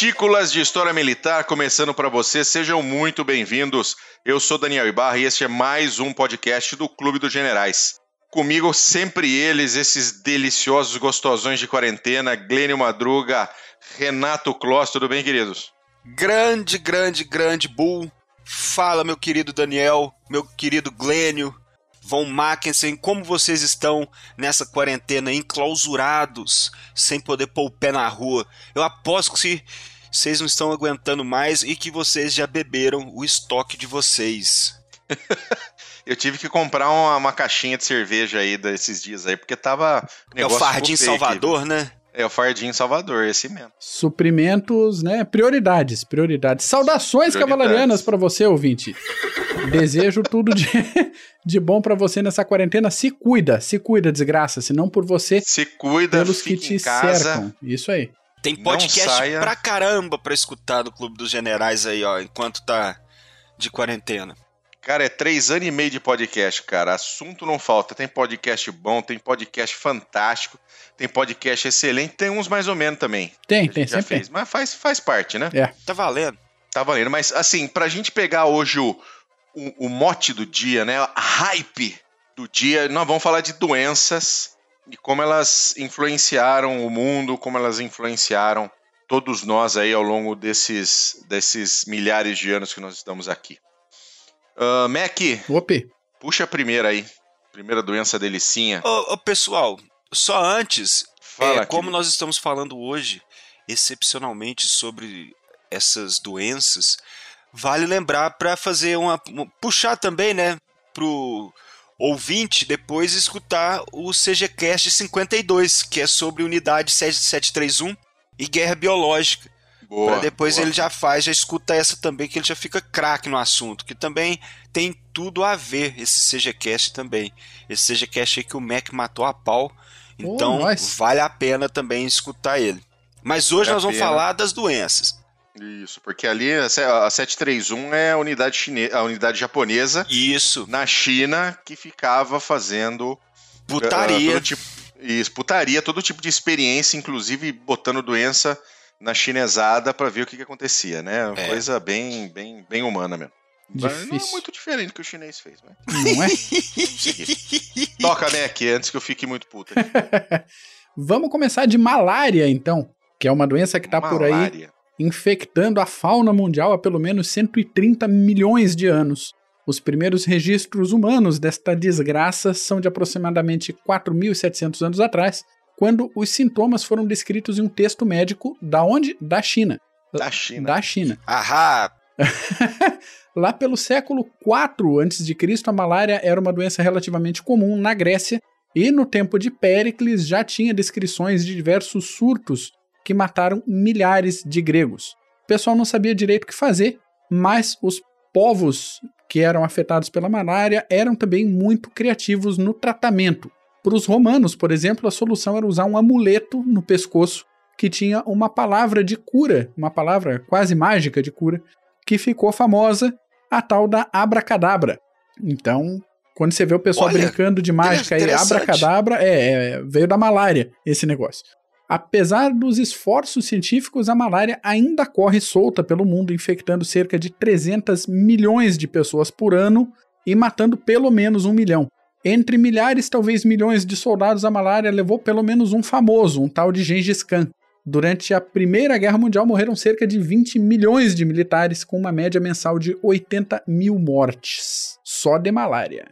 Partículas de História Militar começando para você, sejam muito bem-vindos. Eu sou Daniel Ibarra e este é mais um podcast do Clube dos Generais. Comigo sempre eles, esses deliciosos gostosões de quarentena, Glênio Madruga, Renato Kloss, tudo bem, queridos? Grande, grande, grande Bull. Fala, meu querido Daniel, meu querido Glênio, Von Mackensen, como vocês estão nessa quarentena, enclausurados, sem poder pôr o pé na rua? Eu aposto que vocês não estão aguentando mais e que vocês já beberam o estoque de vocês. Eu tive que comprar uma, uma, caixinha de cerveja aí desses dias aí, porque tava. É o Fardim Salvador, né? É o Fardim Salvador, esse mesmo. Suprimentos, né? Prioridades, prioridades. Saudações prioridades. cavalarianas para você, ouvinte. Desejo tudo de, de bom para você nessa quarentena. Se cuida, se cuida, desgraça. Se não por você, se cuida, pelos que te cercam. Isso aí. Tem podcast pra caramba pra escutar do Clube dos Generais aí, ó, enquanto tá de quarentena. Cara, é três anos e meio de podcast, cara. Assunto não falta. Tem podcast bom, tem podcast fantástico, tem podcast excelente, tem uns mais ou menos também. Tem, tem, sempre. Fez. Mas faz, faz parte, né? É. Tá valendo. Tá valendo. Mas, assim, pra gente pegar hoje o, o, o mote do dia, né? A hype do dia, nós vamos falar de doenças e como elas influenciaram o mundo, como elas influenciaram todos nós aí ao longo desses, desses milhares de anos que nós estamos aqui. Uh, Mac. Ope. Puxa a primeira aí. Primeira doença delicinha. Ô, ô pessoal, só antes, Fala, é, como nós estamos falando hoje, excepcionalmente sobre essas doenças, vale lembrar para fazer uma, uma, puxar também, né, pro ouvinte depois escutar o CGCast 52, que é sobre unidade 7731 e guerra biológica. Boa, pra depois boa. ele já faz, já escuta essa também, que ele já fica craque no assunto, que também tem tudo a ver esse CGCast também. Esse CGCast aí que o Mac matou a pau. Então vale a pena também escutar ele. Mas hoje vale nós vamos falar das doenças. Isso, porque ali a 731 é a unidade, chine... a unidade japonesa. Isso. Na China, que ficava fazendo. Putaria. Uh, tipo, isso, putaria, todo tipo de experiência, inclusive botando doença na chinesada para ver o que, que acontecia, né? É. coisa bem, bem, bem humana mesmo. Difícil. Não é muito diferente do que o chinês fez, né? Não é? Toca, né, aqui, antes que eu fique muito puta. Vamos começar de malária, então, que é uma doença que tá malária. por aí infectando a fauna mundial há pelo menos 130 milhões de anos. Os primeiros registros humanos desta desgraça são de aproximadamente 4.700 anos atrás, quando os sintomas foram descritos em um texto médico da onde? Da China. Da China. Da China. Ahá! Lá pelo século IV a.C., a malária era uma doença relativamente comum na Grécia, e no tempo de Péricles já tinha descrições de diversos surtos que mataram milhares de gregos. O pessoal não sabia direito o que fazer, mas os povos que eram afetados pela malária eram também muito criativos no tratamento. Para os romanos, por exemplo, a solução era usar um amuleto no pescoço que tinha uma palavra de cura, uma palavra quase mágica de cura, que ficou famosa, a tal da abracadabra. Então, quando você vê o pessoal Olha, brincando de mágica e abracadabra, é, é, veio da malária esse negócio. Apesar dos esforços científicos, a malária ainda corre solta pelo mundo, infectando cerca de 300 milhões de pessoas por ano e matando pelo menos um milhão. Entre milhares, talvez milhões de soldados, a malária levou pelo menos um famoso, um tal de Gengis Khan. Durante a Primeira Guerra Mundial morreram cerca de 20 milhões de militares, com uma média mensal de 80 mil mortes, só de malária.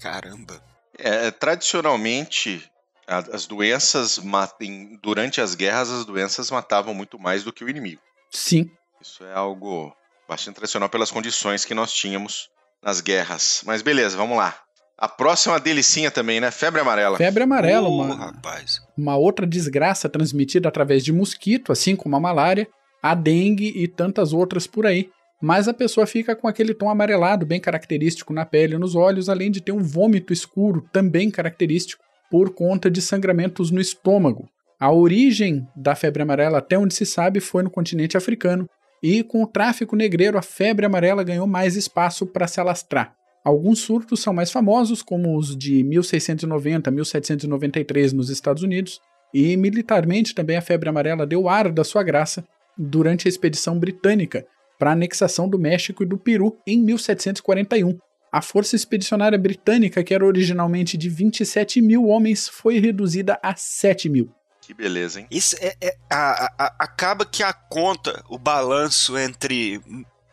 Caramba! É, tradicionalmente, as doenças matem, durante as guerras, as doenças matavam muito mais do que o inimigo. Sim. Isso é algo bastante tradicional pelas condições que nós tínhamos nas guerras. Mas beleza, vamos lá. A próxima delicinha também, né? Febre amarela. Febre amarela, oh, uma, rapaz. uma outra desgraça transmitida através de mosquito, assim como a malária, a dengue e tantas outras por aí. Mas a pessoa fica com aquele tom amarelado bem característico na pele e nos olhos, além de ter um vômito escuro também característico por conta de sangramentos no estômago. A origem da febre amarela, até onde se sabe, foi no continente africano, e com o tráfico negreiro, a febre amarela ganhou mais espaço para se alastrar. Alguns surtos são mais famosos, como os de 1690 a 1793 nos Estados Unidos, e militarmente também a febre amarela deu ar da sua graça durante a expedição britânica para a anexação do México e do Peru em 1741. A força expedicionária britânica, que era originalmente de 27 mil homens, foi reduzida a 7 mil. Que beleza, hein? Isso é, é a, a, acaba que a conta, o balanço entre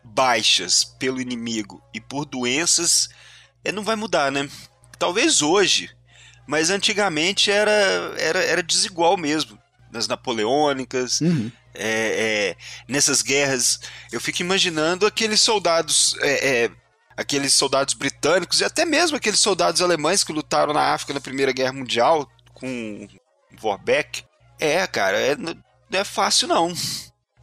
baixas pelo inimigo e por doenças, é, não vai mudar, né? Talvez hoje, mas antigamente era, era, era desigual mesmo. Nas napoleônicas, uhum. é, é, nessas guerras, eu fico imaginando aqueles soldados, é, é, aqueles soldados britânicos e até mesmo aqueles soldados alemães que lutaram na África na Primeira Guerra Mundial com Vorbeck. É, cara, é, não é fácil não.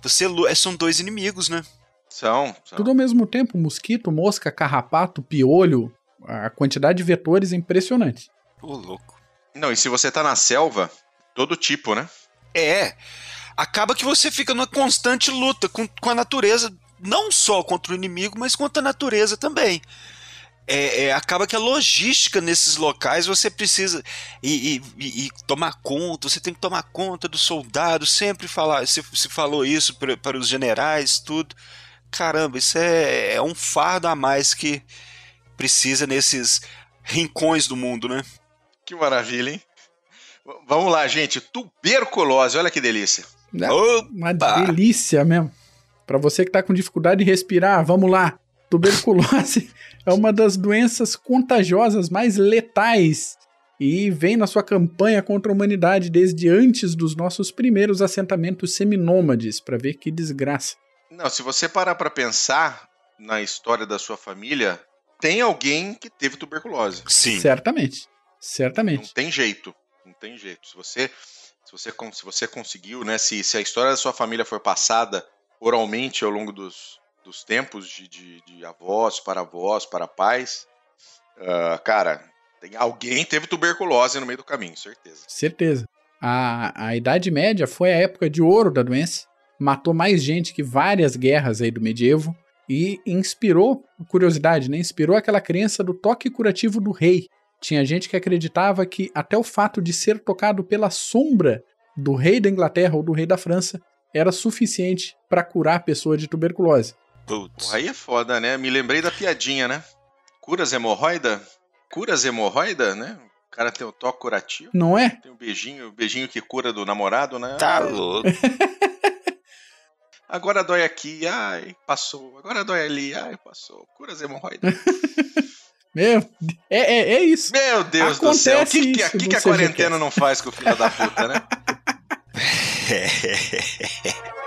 Você é, são dois inimigos, né? São, são. Tudo ao mesmo tempo, mosquito, mosca, carrapato, piolho, a quantidade de vetores é impressionante. Ô, louco. Não, e se você tá na selva, todo tipo, né? É. Acaba que você fica numa constante luta com, com a natureza, não só contra o inimigo, mas contra a natureza também. É, é, acaba que a logística nesses locais você precisa e, e, e, tomar conta, você tem que tomar conta dos soldados, sempre falar, se, se falou isso para, para os generais, tudo. Caramba, isso é, é um fardo a mais que precisa nesses rincões do mundo, né? Que maravilha, hein? Vamos lá, gente. Tuberculose, olha que delícia. É uma delícia mesmo. Para você que tá com dificuldade de respirar, vamos lá. Tuberculose é uma das doenças contagiosas mais letais e vem na sua campanha contra a humanidade desde antes dos nossos primeiros assentamentos seminômades, para ver que desgraça. Não, se você parar para pensar na história da sua família, tem alguém que teve tuberculose. Sim. Certamente. Certamente. Não tem jeito. Não tem jeito. Se você se você, se você conseguiu, né, se, se a história da sua família foi passada oralmente ao longo dos, dos tempos de, de, de avós para avós, para pais, uh, cara, tem, alguém teve tuberculose no meio do caminho, certeza. Certeza. A, a Idade Média foi a época de ouro da doença, matou mais gente que várias guerras aí do medievo e inspirou, curiosidade, né? Inspirou aquela crença do toque curativo do rei. Tinha gente que acreditava que até o fato de ser tocado pela sombra do rei da Inglaterra ou do rei da França era suficiente para curar a pessoa de tuberculose. Putz. Aí é foda, né? Me lembrei da piadinha, né? Curas hemorroida? Curas hemorroida, né? O cara tem o toque curativo. Não é? Tem o beijinho, o beijinho que cura do namorado, né? Tá louco. Agora dói aqui, ai, passou. Agora dói ali, ai, passou. Curas hemorroidas. Meu, é, é, é, isso. Meu Deus Acontece do céu. O que, que, que, que a quarentena não faz com o filho da puta, né?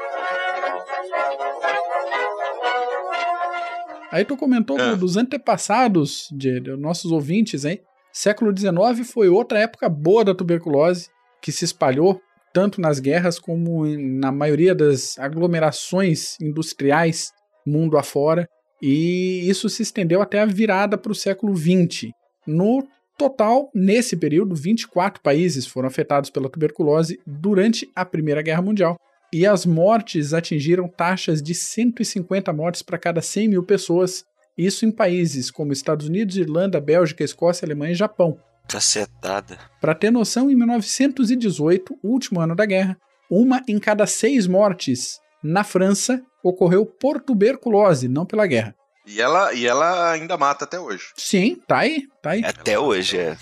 Aí tu comentou é. dos antepassados de, de, nossos ouvintes, hein? Século XIX foi outra época boa da tuberculose, que se espalhou tanto nas guerras como na maioria das aglomerações industriais mundo afora, e isso se estendeu até a virada para o século XX. No total, nesse período, 24 países foram afetados pela tuberculose durante a Primeira Guerra Mundial e as mortes atingiram taxas de 150 mortes para cada 100 mil pessoas, isso em países como Estados Unidos, Irlanda, Bélgica, Escócia, Alemanha e Japão. Cacetada. Para ter noção, em 1918, último ano da guerra, uma em cada seis mortes na França ocorreu por tuberculose, não pela guerra. E ela, e ela ainda mata até hoje. Sim, tá aí, tá aí. Até hoje, é.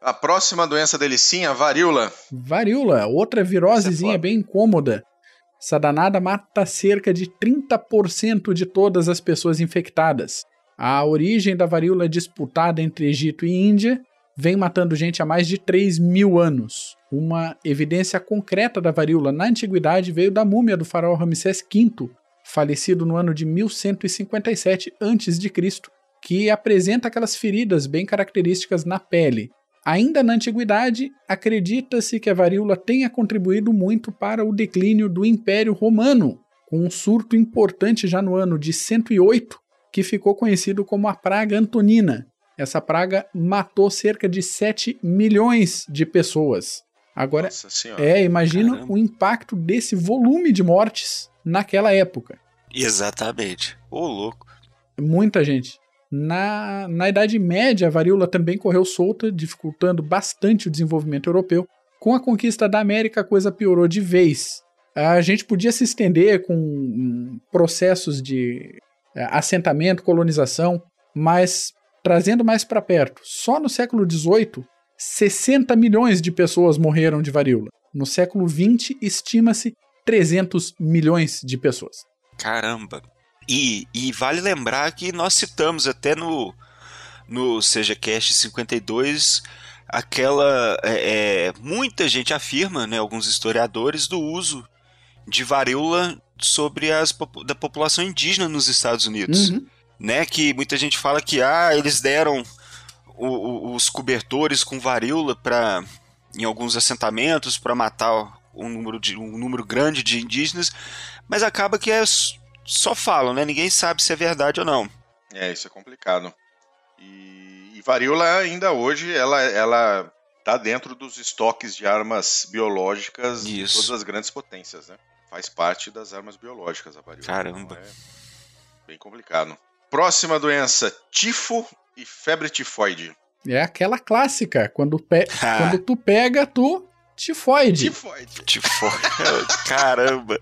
A próxima doença delicinha, varíola. Varíola, outra virosezinha é bem incômoda. Essa danada mata cerca de 30% de todas as pessoas infectadas. A origem da varíola é disputada entre Egito e Índia vem matando gente há mais de 3 mil anos. Uma evidência concreta da varíola na antiguidade veio da múmia do faraó Ramsés V, falecido no ano de 1157 a.C., que apresenta aquelas feridas bem características na pele. Ainda na antiguidade, acredita-se que a varíola tenha contribuído muito para o declínio do Império Romano, com um surto importante já no ano de 108, que ficou conhecido como a Praga Antonina. Essa praga matou cerca de 7 milhões de pessoas. Agora, é, imagina Caramba. o impacto desse volume de mortes naquela época. Exatamente. Ô, louco. Muita gente. Na, na Idade Média, a varíola também correu solta, dificultando bastante o desenvolvimento europeu. Com a conquista da América, a coisa piorou de vez. a gente podia se estender com processos de é, assentamento, colonização, mas trazendo mais para perto, só no século XVIII, 60 milhões de pessoas morreram de varíola. No século XX, estima-se 300 milhões de pessoas. Caramba! E, e, vale lembrar que nós citamos até no, no Seja Cast 52 aquela. É, é, muita gente afirma, né, alguns historiadores, do uso de varíola sobre as da população indígena nos Estados Unidos. Uhum. Né, que muita gente fala que ah, eles deram o, o, os cobertores com varíola para em alguns assentamentos para matar um número, de, um número grande de indígenas, mas acaba que é só falam, né? Ninguém sabe se é verdade ou não. É, isso é complicado. E, e varíola ainda hoje, ela, ela tá dentro dos estoques de armas biológicas isso. de todas as grandes potências, né? Faz parte das armas biológicas a varíola. Caramba. Então é bem complicado. Próxima doença, tifo e febre tifoide. É aquela clássica, quando, pe quando tu pega, tu tifoide. Tifoide. Tifoide. Caramba.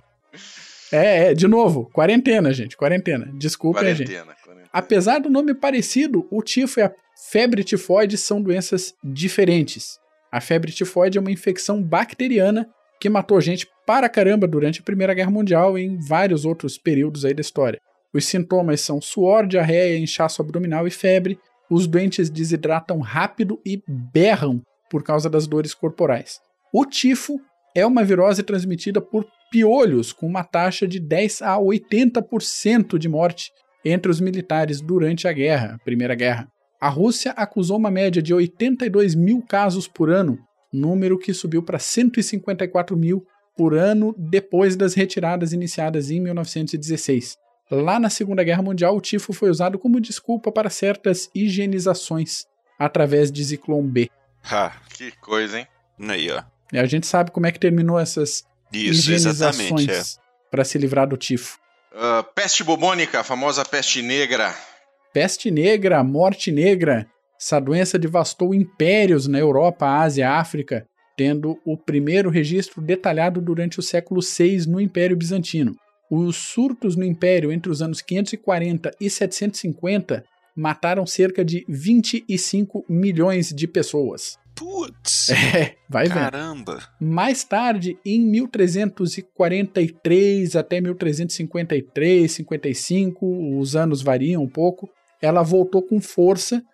É, é, de novo, quarentena, gente, quarentena. Desculpem a gente. Quarentena. Apesar do nome parecido, o tifo e a febre tifoide são doenças diferentes. A febre tifoide é uma infecção bacteriana que matou gente para caramba durante a Primeira Guerra Mundial e em vários outros períodos aí da história. Os sintomas são suor, diarreia, inchaço abdominal e febre. Os doentes desidratam rápido e berram por causa das dores corporais. O tifo é uma virose transmitida por piolhos, com uma taxa de 10 a 80% de morte entre os militares durante a guerra, a Primeira Guerra. A Rússia acusou uma média de 82 mil casos por ano, número que subiu para 154 mil por ano depois das retiradas iniciadas em 1916. Lá na Segunda Guerra Mundial, o tifo foi usado como desculpa para certas higienizações através de Ziclone B. Ha, que coisa, hein? Aí, ó. E a gente sabe como é que terminou essas isso, exatamente. É. Para se livrar do tifo. Uh, peste bubônica, a famosa peste negra. Peste negra, morte negra. Essa doença devastou impérios na Europa, Ásia, África, tendo o primeiro registro detalhado durante o século VI no Império Bizantino. Os surtos no Império entre os anos 540 e 750 mataram cerca de 25 milhões de pessoas. Putz! É, vai ver. Caramba! Mais tarde, em 1343 até 1353, 55, os anos variam um pouco, ela voltou com força.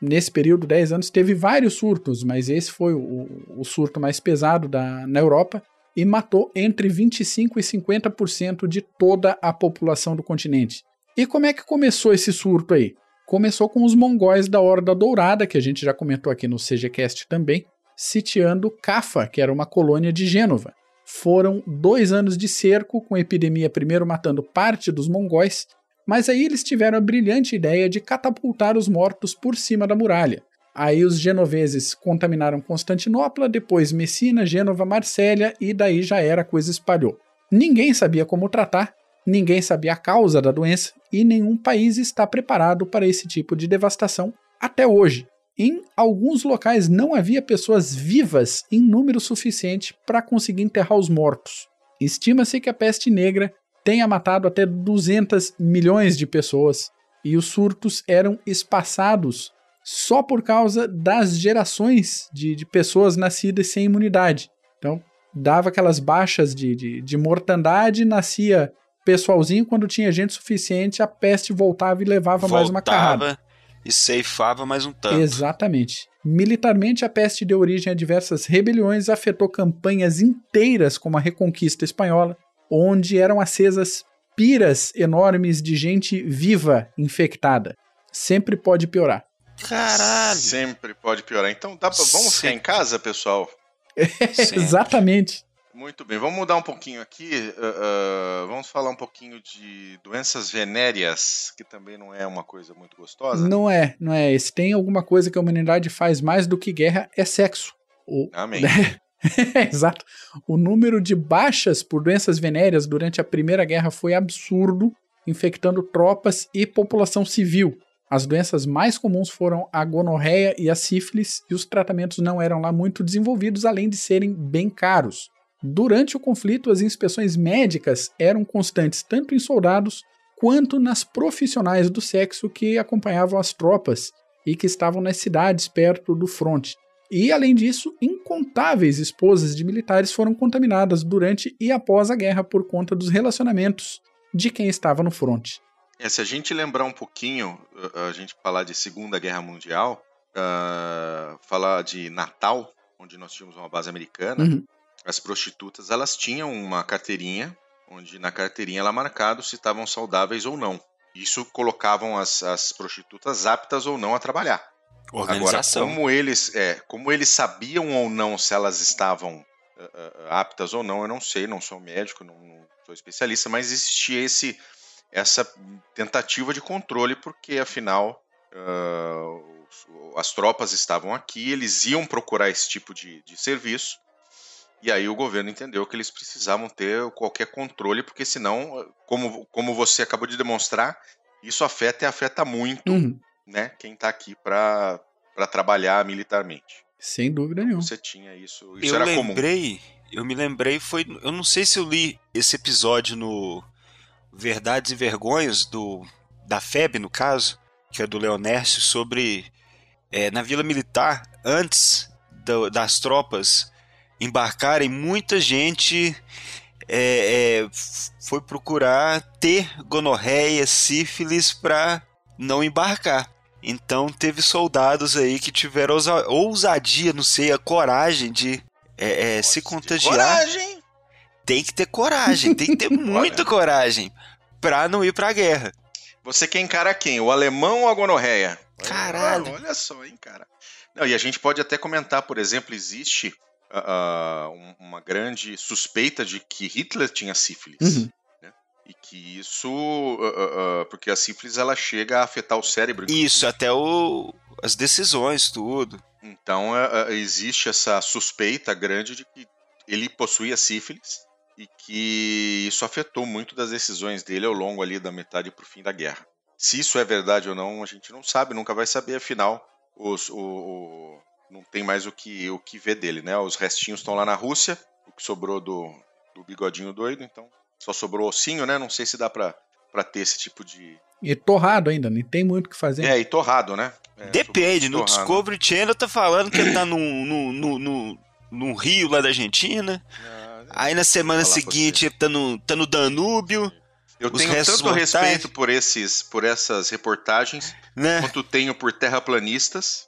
Nesse período, 10 anos, teve vários surtos, mas esse foi o, o surto mais pesado da, na Europa e matou entre 25% e 50% de toda a população do continente. E como é que começou esse surto aí? Começou com os mongóis da Horda Dourada, que a gente já comentou aqui no CGCast também, sitiando Cafa, que era uma colônia de Gênova. Foram dois anos de cerco, com a epidemia primeiro matando parte dos mongóis, mas aí eles tiveram a brilhante ideia de catapultar os mortos por cima da muralha. Aí os genoveses contaminaram Constantinopla, depois Messina, Gênova, Marsella e daí já era, a coisa espalhou. Ninguém sabia como tratar, ninguém sabia a causa da doença e nenhum país está preparado para esse tipo de devastação até hoje. Em alguns locais não havia pessoas vivas em número suficiente para conseguir enterrar os mortos. Estima-se que a peste negra tenha matado até 200 milhões de pessoas e os surtos eram espaçados só por causa das gerações de, de pessoas nascidas sem imunidade. Então, dava aquelas baixas de, de, de mortandade, nascia pessoalzinho, quando tinha gente suficiente, a peste voltava e levava voltava mais uma carrada. E ceifava mais um tanto. Exatamente. Militarmente, a peste deu origem a diversas rebeliões, afetou campanhas inteiras, como a Reconquista Espanhola, onde eram acesas piras enormes de gente viva infectada. Sempre pode piorar. Caralho! Sempre pode piorar. Então dá pra... vamos ficar em casa, pessoal? exatamente. Muito bem, vamos mudar um pouquinho aqui. Uh, uh, vamos falar um pouquinho de doenças venéreas, que também não é uma coisa muito gostosa. Não é, não é. Se tem alguma coisa que a humanidade faz mais do que guerra, é sexo. O... Amém. Exato. O número de baixas por doenças venéreas durante a Primeira Guerra foi absurdo, infectando tropas e população civil. As doenças mais comuns foram a gonorreia e a sífilis, e os tratamentos não eram lá muito desenvolvidos, além de serem bem caros. Durante o conflito, as inspeções médicas eram constantes tanto em soldados quanto nas profissionais do sexo que acompanhavam as tropas e que estavam nas cidades perto do fronte. E, além disso, incontáveis esposas de militares foram contaminadas durante e após a guerra por conta dos relacionamentos de quem estava no fronte. É, se a gente lembrar um pouquinho, a gente falar de Segunda Guerra Mundial, uh, falar de Natal, onde nós tínhamos uma base americana, uhum. As prostitutas elas tinham uma carteirinha, onde na carteirinha ela marcado se estavam saudáveis ou não. Isso colocavam as, as prostitutas aptas ou não a trabalhar. Organização. Agora, como eles, é, como eles sabiam ou não se elas estavam uh, uh, aptas ou não, eu não sei, não sou médico, não, não sou especialista, mas existia esse, essa tentativa de controle, porque afinal uh, as tropas estavam aqui, eles iam procurar esse tipo de, de serviço, e aí o governo entendeu que eles precisavam ter qualquer controle, porque senão, como, como você acabou de demonstrar, isso afeta e afeta muito uhum né, quem está aqui para trabalhar militarmente. Sem dúvida nenhuma. Você tinha isso, isso eu era lembrei, comum. Eu me lembrei, foi. Eu não sei se eu li esse episódio no Verdades e Vergonhas, do da FEB, no caso, que é do Leonércio, sobre. É, na Vila Militar, antes do, das tropas embarcarem, muita gente é, é, foi procurar ter gonorreia, sífilis para não embarcar. Então teve soldados aí que tiveram ousadia, não sei, a coragem de é, é, se contagiar. Coragem! Tem que ter coragem, tem que ter muita coragem pra não ir pra guerra. Você quer encarar quem? O alemão ou a gonorreia? Caralho! Olha só, hein, cara. Não, e a gente pode até comentar, por exemplo, existe uh, uma grande suspeita de que Hitler tinha sífilis. Uhum. E que isso. Uh, uh, porque a sífilis ela chega a afetar o cérebro. Isso, até o, as decisões, tudo. Então uh, existe essa suspeita grande de que ele possuía sífilis e que isso afetou muito das decisões dele ao longo ali da metade para o fim da guerra. Se isso é verdade ou não, a gente não sabe, nunca vai saber, afinal, os, o, o, não tem mais o que, o que ver dele, né? Os restinhos estão lá na Rússia, o que sobrou do, do bigodinho doido, então só sobrou ossinho, né? Não sei se dá pra, pra ter esse tipo de. E torrado ainda, nem tem muito o que fazer. É, e torrado, né? É, Depende, no Discovery Channel tá falando que ele tá num, no no no num rio lá da Argentina. Ah, Aí na semana seguinte ele tá no, tá no Danúbio. Eu tenho tanto mortais. respeito por, esses, por essas reportagens né? quanto tenho por terraplanistas.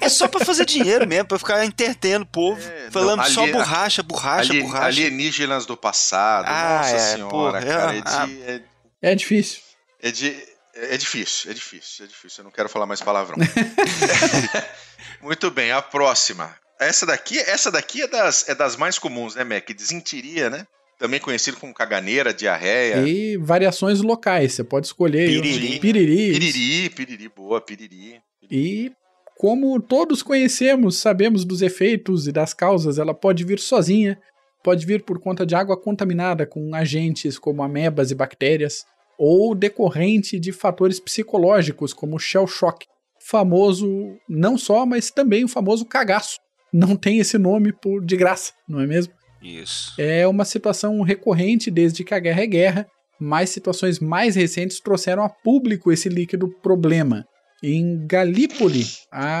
É só pra fazer dinheiro mesmo, pra ficar entretendo o povo. É, falando não, só borracha, borracha, ali, borracha. Alienígenas do passado, ah, nossa é, senhora, porra, cara. É, é, de, é, é, difícil. É, de, é difícil, é difícil, é difícil. Eu não quero falar mais palavrão. Muito bem, a próxima. Essa daqui, essa daqui é das, é das mais comuns, né, Mac? Desinteria, né? Também conhecido como caganeira, diarreia. E variações locais, você pode escolher. Piriri. Piriri. Piriri, piriri, boa, piriri. E como todos conhecemos, sabemos dos efeitos e das causas, ela pode vir sozinha, pode vir por conta de água contaminada com agentes como amebas e bactérias, ou decorrente de fatores psicológicos como o shell shock, famoso não só, mas também o famoso cagaço. Não tem esse nome por de graça, não é mesmo? Isso. É uma situação recorrente desde que a guerra é guerra, mas situações mais recentes trouxeram a público esse líquido problema. Em Galípoli, a.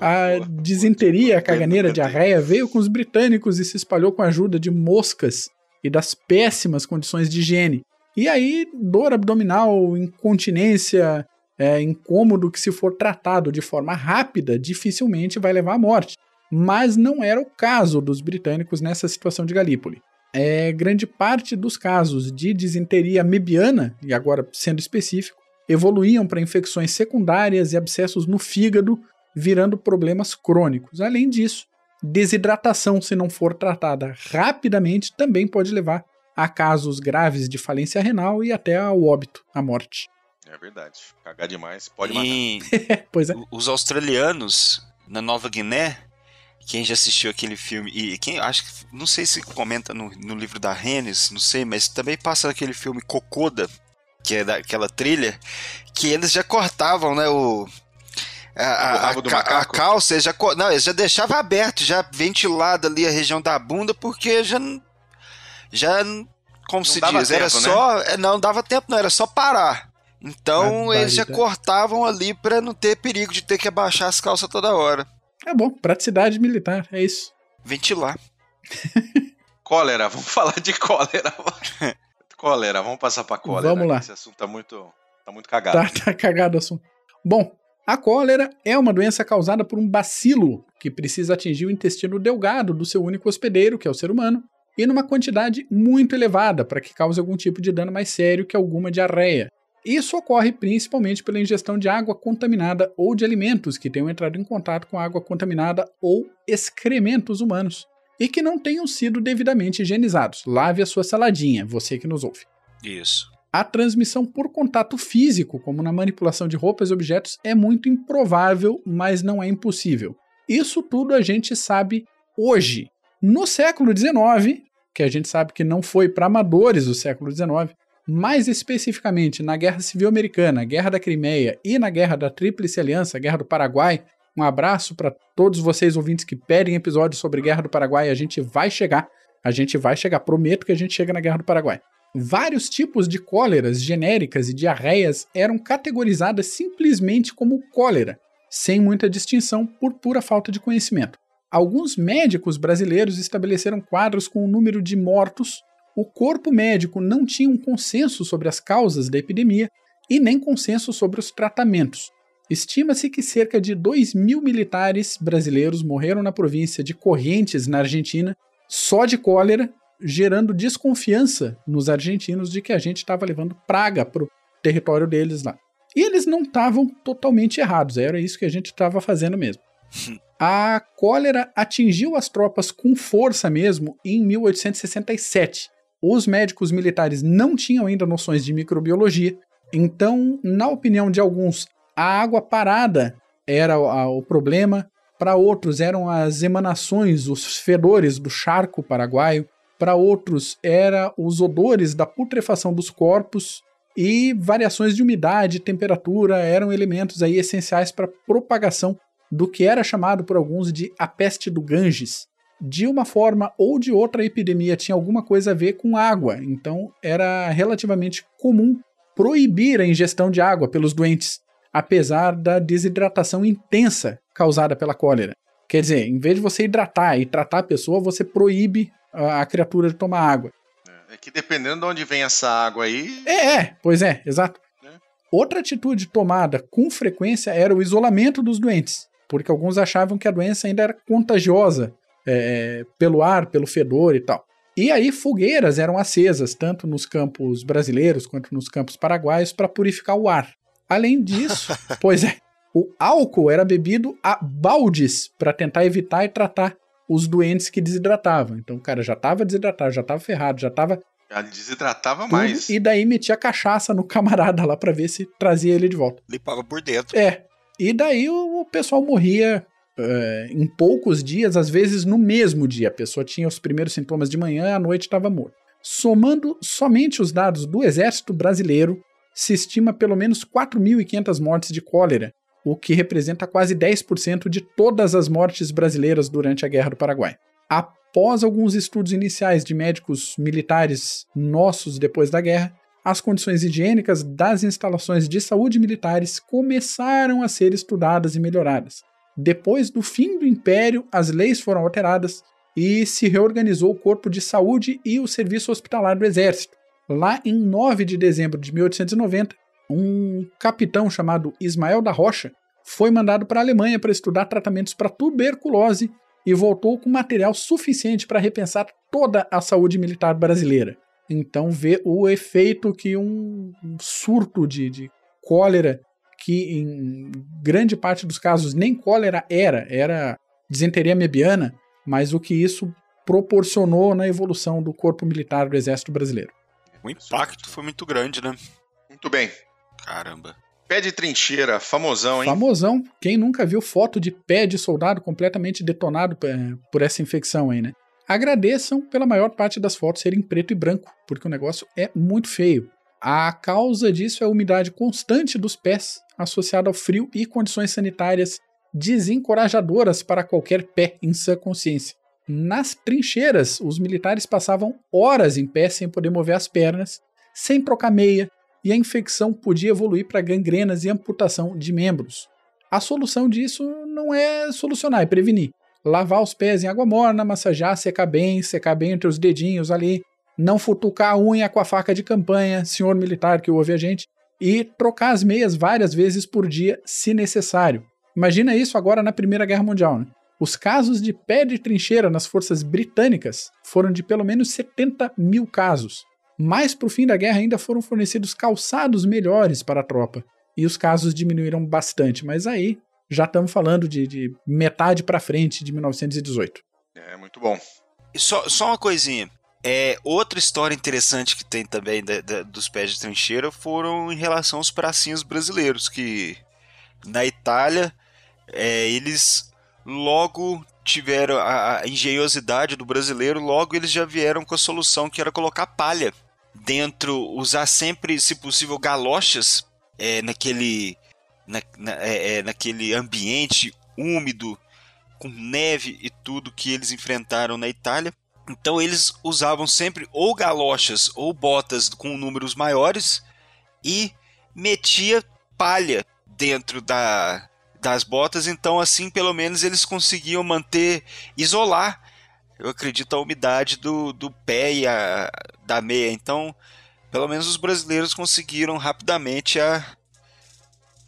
a disenteria, a caganeira, a diarreia veio com os britânicos e se espalhou com a ajuda de moscas e das péssimas condições de higiene. E aí, dor abdominal, incontinência, é, incômodo que, se for tratado de forma rápida, dificilmente vai levar à morte. Mas não era o caso dos britânicos nessa situação de Galípoli é, grande parte dos casos de disenteria mebiana, e agora sendo específico, evoluíam para infecções secundárias e abscessos no fígado, virando problemas crônicos. Além disso, desidratação, se não for tratada rapidamente, também pode levar a casos graves de falência renal e até ao óbito, à morte. É verdade. Cagar demais pode e... matar. pois é. Os australianos, na Nova Guiné, quem já assistiu aquele filme e quem acho que não sei se comenta no, no livro da Rennes, não sei, mas também passa aquele filme Cocoda, que é daquela trilha, que eles já cortavam, né, o a, a, a, a calça, já, não, já deixava aberto, já ventilado ali a região da bunda, porque já já como não se diz, tempo, era né? só, é, não dava tempo, não, era só parar. Então eles já cortavam ali para não ter perigo de ter que abaixar as calças toda hora. É bom, praticidade militar, é isso. Ventilar. cólera, vamos falar de cólera. cólera, vamos passar pra cólera. Vamos lá. Esse assunto tá muito, tá muito cagado. Tá, tá cagado o assunto. Bom, a cólera é uma doença causada por um bacilo que precisa atingir o intestino delgado do seu único hospedeiro, que é o ser humano, e numa quantidade muito elevada para que cause algum tipo de dano mais sério que alguma diarreia. Isso ocorre principalmente pela ingestão de água contaminada ou de alimentos que tenham entrado em contato com água contaminada ou excrementos humanos e que não tenham sido devidamente higienizados. Lave a sua saladinha, você que nos ouve. Isso. A transmissão por contato físico, como na manipulação de roupas e objetos, é muito improvável, mas não é impossível. Isso tudo a gente sabe hoje. No século XIX, que a gente sabe que não foi para amadores o século XIX, mais especificamente na Guerra Civil Americana, Guerra da Crimeia e na Guerra da Tríplice Aliança, Guerra do Paraguai. Um abraço para todos vocês ouvintes que pedem episódios sobre Guerra do Paraguai. A gente vai chegar. A gente vai chegar. Prometo que a gente chega na Guerra do Paraguai. Vários tipos de cóleras genéricas e diarreias eram categorizadas simplesmente como cólera, sem muita distinção por pura falta de conhecimento. Alguns médicos brasileiros estabeleceram quadros com o número de mortos o corpo médico não tinha um consenso sobre as causas da epidemia e nem consenso sobre os tratamentos. Estima-se que cerca de 2 mil militares brasileiros morreram na província de Correntes, na Argentina, só de cólera, gerando desconfiança nos argentinos de que a gente estava levando praga para o território deles lá. E eles não estavam totalmente errados, era isso que a gente estava fazendo mesmo. A cólera atingiu as tropas com força mesmo em 1867 os médicos militares não tinham ainda noções de microbiologia, então, na opinião de alguns, a água parada era o problema, para outros eram as emanações, os fedores do charco paraguaio, para outros era os odores da putrefação dos corpos e variações de umidade temperatura eram elementos aí essenciais para a propagação do que era chamado por alguns de a peste do Ganges, de uma forma ou de outra a epidemia tinha alguma coisa a ver com água, então era relativamente comum proibir a ingestão de água pelos doentes, apesar da desidratação intensa causada pela cólera. Quer dizer, em vez de você hidratar e tratar a pessoa, você proíbe a, a criatura de tomar água. É, é que dependendo de onde vem essa água aí. É, é pois é, exato. É. Outra atitude tomada com frequência era o isolamento dos doentes, porque alguns achavam que a doença ainda era contagiosa é, pelo ar, pelo fedor e tal. E aí fogueiras eram acesas, tanto nos campos brasileiros quanto nos campos paraguaios, para purificar o ar. Além disso, pois é, o álcool era bebido a baldes para tentar evitar e tratar os doentes que desidratavam. Então o cara já estava desidratado, já estava ferrado, já estava. Já desidratava tudo, mais. E daí metia cachaça no camarada lá para ver se trazia ele de volta. Limpava por dentro. É. E daí o pessoal morria uh, em poucos dias, às vezes no mesmo dia. A pessoa tinha os primeiros sintomas de manhã, à noite estava morto. Somando somente os dados do Exército Brasileiro, se estima pelo menos 4.500 mortes de cólera, o que representa quase 10% de todas as mortes brasileiras durante a Guerra do Paraguai. Após alguns estudos iniciais de médicos militares nossos depois da guerra, as condições higiênicas das instalações de saúde militares começaram a ser estudadas e melhoradas. Depois do fim do Império, as leis foram alteradas e se reorganizou o Corpo de Saúde e o Serviço Hospitalar do Exército. Lá em 9 de dezembro de 1890, um capitão chamado Ismael da Rocha foi mandado para a Alemanha para estudar tratamentos para tuberculose e voltou com material suficiente para repensar toda a saúde militar brasileira. Então, vê o efeito que um surto de, de cólera que em grande parte dos casos nem cólera era, era disenteria mebiana, mas o que isso proporcionou na evolução do corpo militar do Exército Brasileiro. O impacto foi muito grande, né? Muito bem. Caramba. Pé de trincheira, famosão, hein? Famosão. Quem nunca viu foto de pé de soldado completamente detonado é, por essa infecção aí, né? Agradeçam pela maior parte das fotos serem preto e branco, porque o negócio é muito feio. A causa disso é a umidade constante dos pés, associada ao frio e condições sanitárias desencorajadoras para qualquer pé em sã consciência. Nas trincheiras, os militares passavam horas em pé sem poder mover as pernas, sem trocar meia, e a infecção podia evoluir para gangrenas e amputação de membros. A solução disso não é solucionar, é prevenir. Lavar os pés em água morna, massagear, secar bem, secar bem entre os dedinhos ali, não futucar a unha com a faca de campanha, senhor militar que ouve a gente, e trocar as meias várias vezes por dia, se necessário. Imagina isso agora na Primeira Guerra Mundial. Né? Os casos de pé de trincheira nas forças britânicas foram de pelo menos 70 mil casos. Mais para o fim da guerra ainda foram fornecidos calçados melhores para a tropa. E os casos diminuíram bastante, mas aí já estamos falando de, de metade para frente de 1918. É, muito bom. Só, só uma coisinha. É, outra história interessante que tem também da, da, dos pés de trincheira foram em relação aos pracinhos brasileiros, que na Itália é, eles logo tiveram a, a, engenhosidade do brasileiro, logo eles já vieram com a solução que era colocar palha dentro, usar sempre, se possível, galochas é, naquele, na, na, é, é naquele ambiente úmido, com neve e tudo que eles enfrentaram na Itália. Então eles usavam sempre ou galochas ou botas com números maiores e metia palha dentro da, das botas, então assim pelo menos eles conseguiam manter, isolar, eu acredito, a umidade do, do pé e a, da meia. Então, pelo menos os brasileiros conseguiram rapidamente a,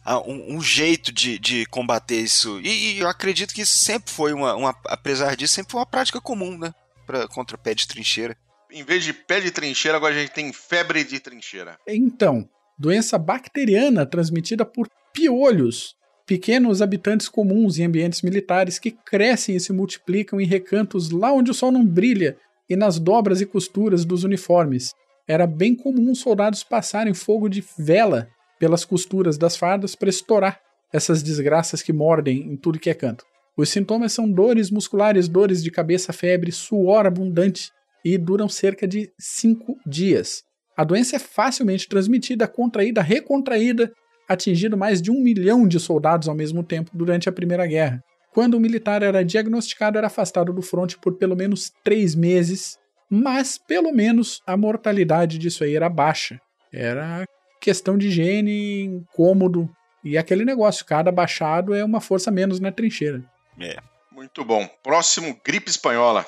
a um, um, jeito de, de combater isso. E, e, eu acredito que isso sempre foi uma, uma, apesar disso, sempre foi uma prática comum, né? Pra, contra pé de trincheira. Em vez de pé de trincheira, agora a gente tem febre de trincheira. Então, doença bacteriana transmitida por piolhos, pequenos habitantes comuns em ambientes militares que crescem e se multiplicam em recantos lá onde o sol não brilha e nas dobras e costuras dos uniformes. Era bem comum os soldados passarem fogo de vela pelas costuras das fardas para estourar essas desgraças que mordem em tudo que é canto. Os sintomas são dores musculares, dores de cabeça, febre, suor abundante e duram cerca de 5 dias. A doença é facilmente transmitida, contraída, recontraída, atingindo mais de um milhão de soldados ao mesmo tempo durante a Primeira Guerra. Quando o militar era diagnosticado, era afastado do fronte por pelo menos três meses, mas pelo menos a mortalidade disso aí era baixa. Era questão de higiene, incômodo, e aquele negócio, cada baixado é uma força menos na trincheira. É. Muito bom. Próximo, gripe espanhola.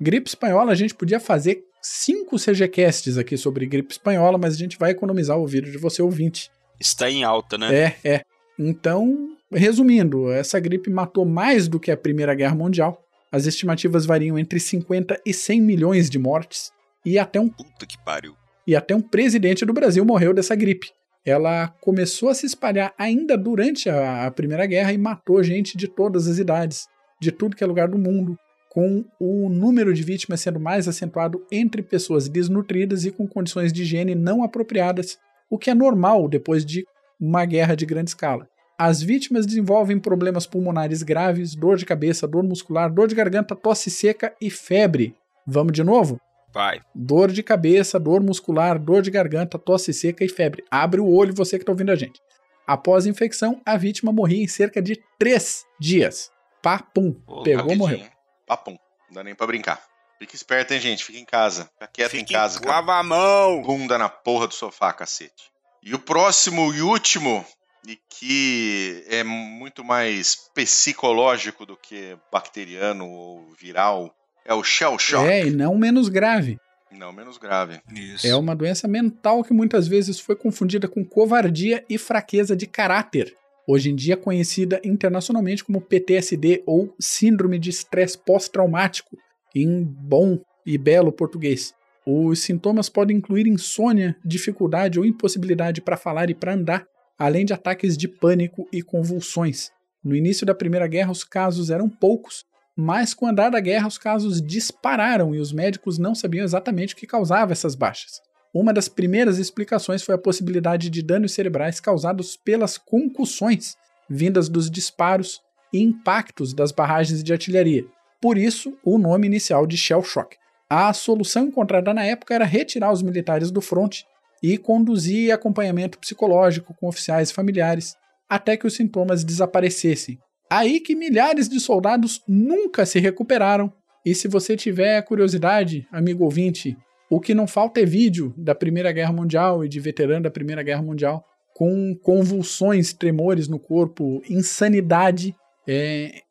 Gripe espanhola, a gente podia fazer cinco CGCasts aqui sobre gripe espanhola, mas a gente vai economizar o vídeo de você ouvinte. Está em alta, né? É, é. Então, resumindo, essa gripe matou mais do que a Primeira Guerra Mundial. As estimativas variam entre 50 e 100 milhões de mortes. E até um. Puta que pariu. E até um presidente do Brasil morreu dessa gripe ela começou a se espalhar ainda durante a, a Primeira Guerra e matou gente de todas as idades, de tudo que é lugar do mundo, com o número de vítimas sendo mais acentuado entre pessoas desnutridas e com condições de higiene não apropriadas, o que é normal depois de uma guerra de grande escala. As vítimas desenvolvem problemas pulmonares graves, dor de cabeça, dor muscular, dor de garganta, tosse seca e febre. Vamos de novo? Vai. Dor de cabeça, dor muscular, dor de garganta, tosse seca e febre. Abre o olho você que está ouvindo a gente. Após a infecção, a vítima morria em cerca de três dias. Papum. Pegou, morreu. Papum. Não dá nem pra brincar. Fica esperto, hein, gente? Fica em casa. Fica quieto Fique em casa. Lava a mão. Bunda na porra do sofá, cacete. E o próximo e último, e que é muito mais psicológico do que bacteriano ou viral, é o shell shock. É, e não menos grave. Não menos grave. Isso. É uma doença mental que muitas vezes foi confundida com covardia e fraqueza de caráter. Hoje em dia conhecida internacionalmente como PTSD ou Síndrome de Estresse Pós-Traumático, em bom e belo português. Os sintomas podem incluir insônia, dificuldade ou impossibilidade para falar e para andar, além de ataques de pânico e convulsões. No início da Primeira Guerra, os casos eram poucos mas com o andar da guerra os casos dispararam e os médicos não sabiam exatamente o que causava essas baixas. Uma das primeiras explicações foi a possibilidade de danos cerebrais causados pelas concussões vindas dos disparos e impactos das barragens de artilharia. Por isso, o nome inicial de shell shock. A solução encontrada na época era retirar os militares do fronte e conduzia acompanhamento psicológico com oficiais e familiares até que os sintomas desaparecessem. Aí que milhares de soldados nunca se recuperaram. E se você tiver curiosidade, amigo ouvinte, o que não falta é vídeo da Primeira Guerra Mundial e de veterano da Primeira Guerra Mundial com convulsões, tremores no corpo, insanidade, é,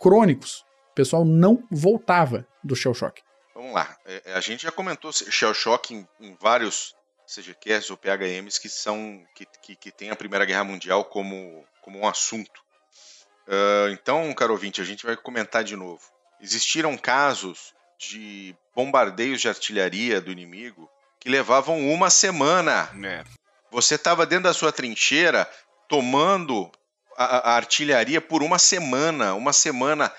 crônicos. O pessoal não voltava do shell shock. Vamos lá. É, a gente já comentou shell shock em, em vários CGCasts ou PHMs que são que, que, que tem a Primeira Guerra Mundial como, como um assunto. Uh, então, caro ouvinte, a gente vai comentar de novo. Existiram casos de bombardeios de artilharia do inimigo que levavam uma semana. É. Você estava dentro da sua trincheira tomando a, a, artilharia por uma semana, uma semana,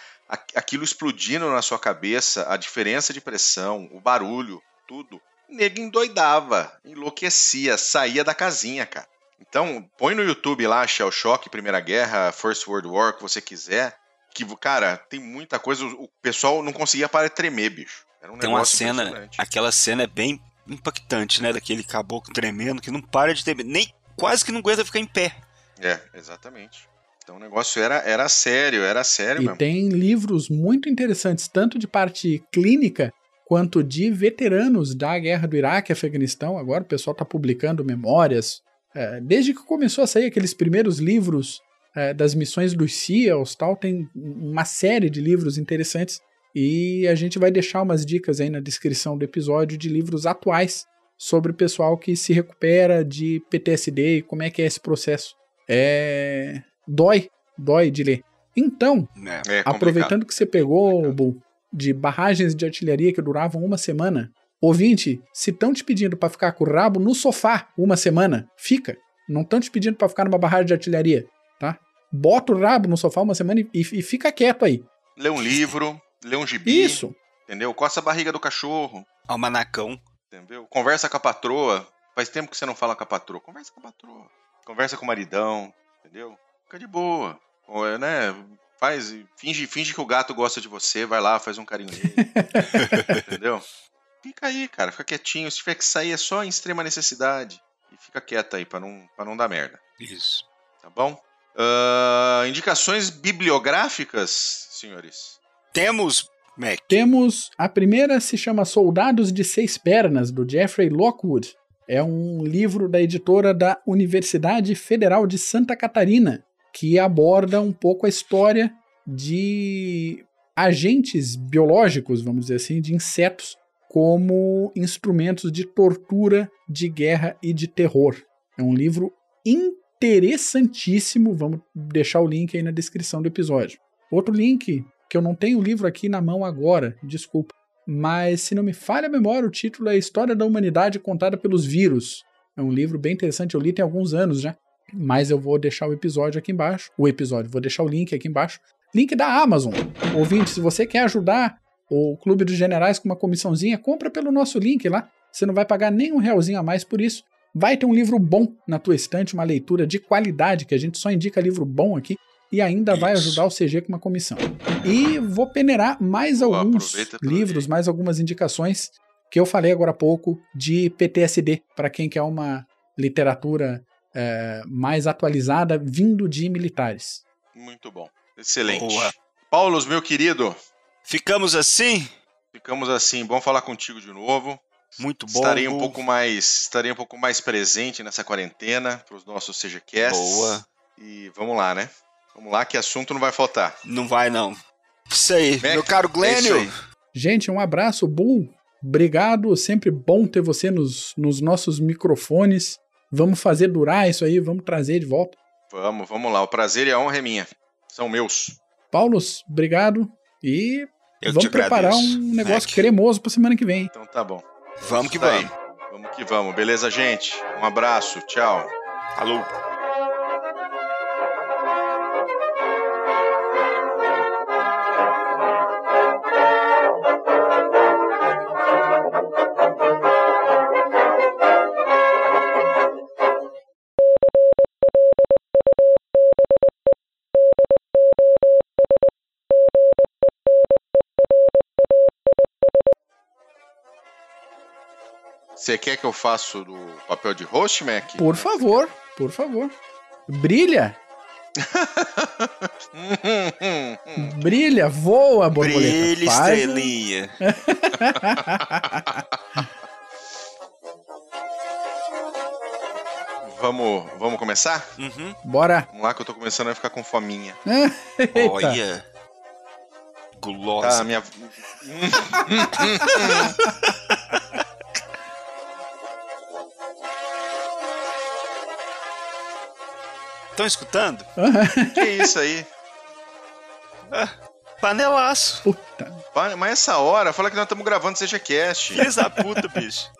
aquilo explodindo na sua cabeça, a diferença de pressão, o barulho, tudo nego endoidava, enlouquecia, saía da casinha, cara. Então, põe no YouTube lá, Shell Shock, Primeira Guerra, First World War, o que você quiser. Que, cara, tem muita coisa. O pessoal não conseguia parar de tremer, bicho. Um tem uma cena, aquela cena é bem impactante, né? Daquele caboclo tremendo que não para de tremer, nem quase que não aguenta ficar em pé. É, exatamente. Então o negócio era, era sério, era sério e mesmo. tem livros muito interessantes, tanto de parte clínica quanto de veteranos da guerra do Iraque e Afeganistão. Agora o pessoal está publicando memórias. É, desde que começou a sair aqueles primeiros livros é, das missões dos SEALs, tal, tem uma série de livros interessantes. E a gente vai deixar umas dicas aí na descrição do episódio de livros atuais sobre o pessoal que se recupera de PTSD e como é que é esse processo. É. Dói, dói de ler. Então, é, é aproveitando que você pegou, Bull, de barragens de artilharia que duravam uma semana. Ouvinte, se estão te pedindo para ficar com o rabo no sofá uma semana, fica. Não estão te pedindo para ficar numa barragem de artilharia, tá? Bota o rabo no sofá uma semana e, e, fica quieto aí. Lê um livro, lê um gibi. Isso. Entendeu? Coça a barriga do cachorro. Almanacão. Entendeu? Conversa com a patroa. Faz tempo que você não fala com a patroa. Conversa com a patroa. Conversa com o maridão. Entendeu? Fica de boa. Ou, é, né? Faz, finge, finge que o gato gosta de você, vai lá, faz um carinho nele. Fica aí, cara, fica quietinho. Se tiver que sair é só em extrema necessidade. E fica quieto aí, pra não, pra não dar merda. Isso. Tá bom? Uh, indicações bibliográficas, senhores? Temos, Mac. Temos. A primeira se chama Soldados de Seis Pernas, do Jeffrey Lockwood. É um livro da editora da Universidade Federal de Santa Catarina que aborda um pouco a história de agentes biológicos, vamos dizer assim, de insetos como instrumentos de tortura, de guerra e de terror. É um livro interessantíssimo, vamos deixar o link aí na descrição do episódio. Outro link, que eu não tenho o livro aqui na mão agora, desculpa, mas se não me falha a memória, o título é História da Humanidade Contada pelos Vírus. É um livro bem interessante, eu li tem alguns anos já mas eu vou deixar o episódio aqui embaixo. O episódio, vou deixar o link aqui embaixo. Link da Amazon. Ouvinte, se você quer ajudar o Clube dos Generais com uma comissãozinha, compra pelo nosso link lá. Você não vai pagar nem um realzinho a mais por isso. Vai ter um livro bom na tua estante, uma leitura de qualidade, que a gente só indica livro bom aqui, e ainda isso. vai ajudar o CG com uma comissão. E vou peneirar mais alguns livros, mais algumas indicações que eu falei agora há pouco de PTSD, para quem quer uma literatura é, mais atualizada vindo de militares. Muito bom. Excelente. Boa. Paulos, meu querido. Ficamos assim? Ficamos assim. Bom falar contigo de novo. Muito bom. Estarei um pouco mais, estarei um pouco mais presente nessa quarentena para os nossos CGCasts. Boa. E vamos lá, né? Vamos lá que assunto não vai faltar. Não vai não. Isso aí, Mac, meu caro Glênio. É Gente, um abraço, Bull. Obrigado, sempre bom ter você nos, nos nossos microfones. Vamos fazer durar isso aí, vamos trazer de volta. Vamos, vamos lá. O prazer e a honra é minha. São meus. Paulos, obrigado. E Eu vamos preparar um negócio Mac. cremoso pra semana que vem. Então tá bom. Vamos que tá vamos. Vamos que vamos. Beleza, gente? Um abraço. Tchau. Alô. Você quer que eu faça o papel de host, Mac? Por favor, por favor. Brilha! Brilha, voa, borboleta. Brilha, Faz estrelinha. vamos, vamos começar? Uhum. Bora. Vamos lá que eu tô começando a ficar com fominha. Olha. Gulosa. Tá, minha... Estão escutando? que isso aí? Ah, panelaço. Puta. Mas essa hora, fala que nós estamos gravando Seja Cast. Filhos da puta, bicho.